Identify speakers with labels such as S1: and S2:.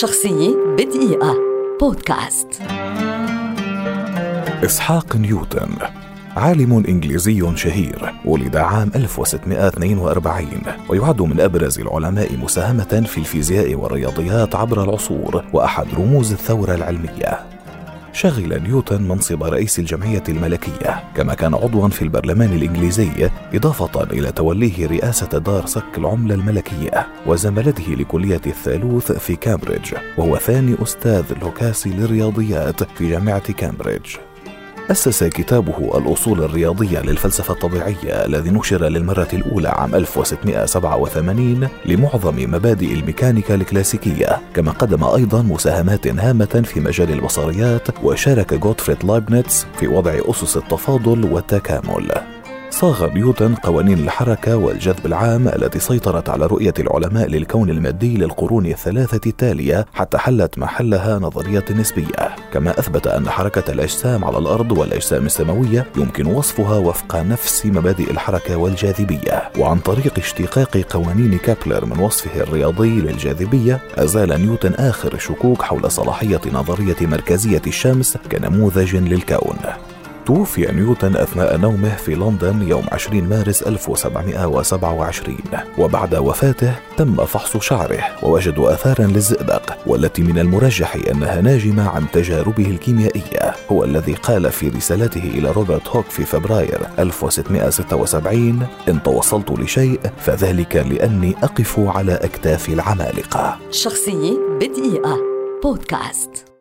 S1: شخصية بدقيقة. بودكاست.
S2: إسحاق نيوتن عالم إنجليزي شهير ولد عام 1642 ويعد من أبرز العلماء مساهمة في الفيزياء والرياضيات عبر العصور وأحد رموز الثورة العلمية. شغل نيوتن منصب رئيس الجمعية الملكية. كما كان عضوا في البرلمان الإنجليزي إضافة إلى توليه رئاسة دار صك العملة الملكية وزمالته لكلية الثالوث في كامبريدج. وهو ثاني أستاذ لوكاسي للرياضيات في جامعة كامبريدج. أسس كتابه الأصول الرياضية للفلسفة الطبيعية الذي نشر للمرة الأولى عام 1687 لمعظم مبادئ الميكانيكا الكلاسيكية كما قدم أيضا مساهمات هامة في مجال البصريات وشارك غوتفريد لايبنتس في وضع أسس التفاضل والتكامل. صاغ نيوتن قوانين الحركة والجذب العام التي سيطرت على رؤية العلماء للكون المادي للقرون الثلاثة التالية حتى حلت محلها نظرية النسبية كما أثبت أن حركة الأجسام على الأرض والأجسام السماوية يمكن وصفها وفق نفس مبادئ الحركة والجاذبية. وعن طريق اشتقاق قوانين كابلر من وصفه الرياضي للجاذبية أزال نيوتن آخر الشكوك حول صلاحية نظرية مركزية الشمس كنموذج للكون. توفي نيوتن أثناء نومه في لندن يوم 20 مارس 1727 وبعد وفاته تم فحص شعره ووجدوا آثارا للزئبق والتي من المرجح أنها ناجمة عن تجاربه الكيميائية. هو الذي قال في رسالته إلى روبرت هوك في فبراير 1676 إن توصلت لشيء فذلك لأني أقف على أكتاف العمالقة.
S1: شخصية بدقيقة. بودكاست.